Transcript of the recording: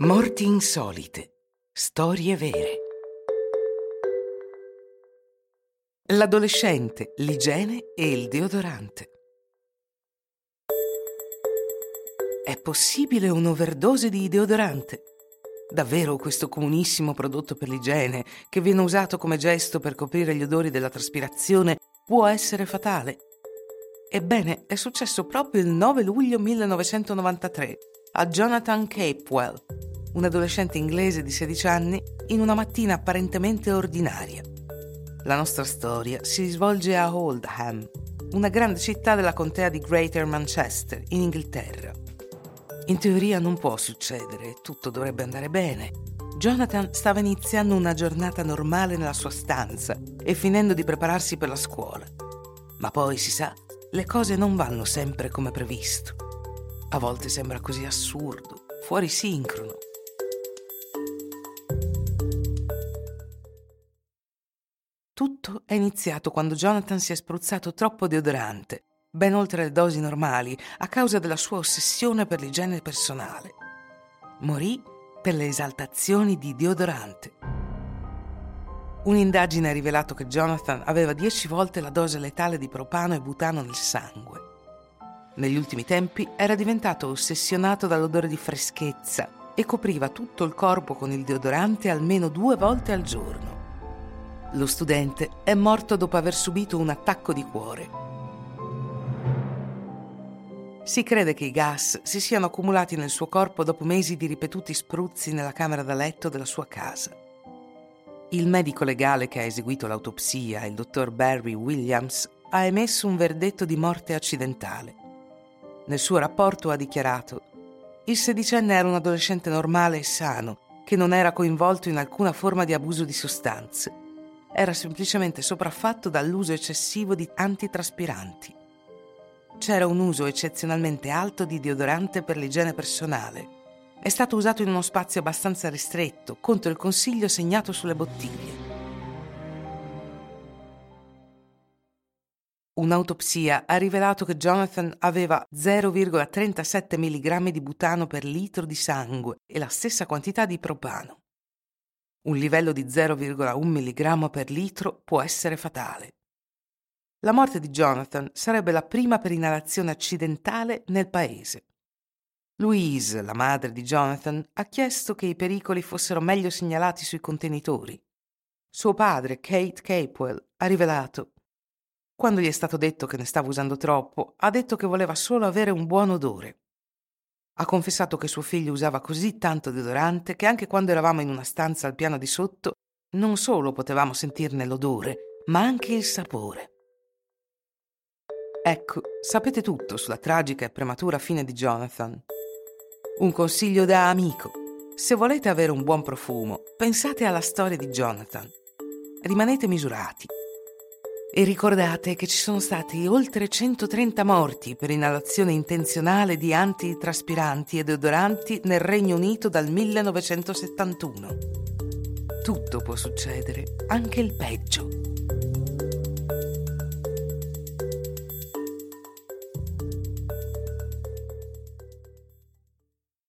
Morti insolite. Storie vere. L'adolescente, l'igiene e il deodorante. È possibile un'overdose di deodorante? Davvero questo comunissimo prodotto per l'igiene, che viene usato come gesto per coprire gli odori della traspirazione, può essere fatale? Ebbene, è successo proprio il 9 luglio 1993 a Jonathan Capewell, un adolescente inglese di 16 anni, in una mattina apparentemente ordinaria. La nostra storia si svolge a Oldham, una grande città della contea di Greater Manchester, in Inghilterra. In teoria non può succedere, tutto dovrebbe andare bene. Jonathan stava iniziando una giornata normale nella sua stanza e finendo di prepararsi per la scuola. Ma poi, si sa, le cose non vanno sempre come previsto. A volte sembra così assurdo, fuori sincrono. Tutto è iniziato quando Jonathan si è spruzzato troppo deodorante, ben oltre le dosi normali, a causa della sua ossessione per l'igiene personale. Morì per le esaltazioni di deodorante. Un'indagine ha rivelato che Jonathan aveva dieci volte la dose letale di propano e butano nel sangue. Negli ultimi tempi era diventato ossessionato dall'odore di freschezza e copriva tutto il corpo con il deodorante almeno due volte al giorno. Lo studente è morto dopo aver subito un attacco di cuore. Si crede che i gas si siano accumulati nel suo corpo dopo mesi di ripetuti spruzzi nella camera da letto della sua casa. Il medico legale che ha eseguito l'autopsia, il dottor Barry Williams, ha emesso un verdetto di morte accidentale. Nel suo rapporto ha dichiarato il sedicenne era un adolescente normale e sano, che non era coinvolto in alcuna forma di abuso di sostanze era semplicemente sopraffatto dall'uso eccessivo di antitraspiranti. C'era un uso eccezionalmente alto di deodorante per l'igiene personale. È stato usato in uno spazio abbastanza ristretto, contro il consiglio segnato sulle bottiglie. Un'autopsia ha rivelato che Jonathan aveva 0,37 mg di butano per litro di sangue e la stessa quantità di propano. Un livello di 0,1 mg per litro può essere fatale. La morte di Jonathan sarebbe la prima per inalazione accidentale nel paese. Louise, la madre di Jonathan, ha chiesto che i pericoli fossero meglio segnalati sui contenitori. Suo padre, Kate Capewell, ha rivelato quando gli è stato detto che ne stava usando troppo, ha detto che voleva solo avere un buon odore. Ha confessato che suo figlio usava così tanto deodorante che anche quando eravamo in una stanza al piano di sotto, non solo potevamo sentirne l'odore, ma anche il sapore. Ecco, sapete tutto sulla tragica e prematura fine di Jonathan. Un consiglio da amico. Se volete avere un buon profumo, pensate alla storia di Jonathan. Rimanete misurati e ricordate che ci sono stati oltre 130 morti per inalazione intenzionale di antitraspiranti e deodoranti nel Regno Unito dal 1971. Tutto può succedere, anche il peggio.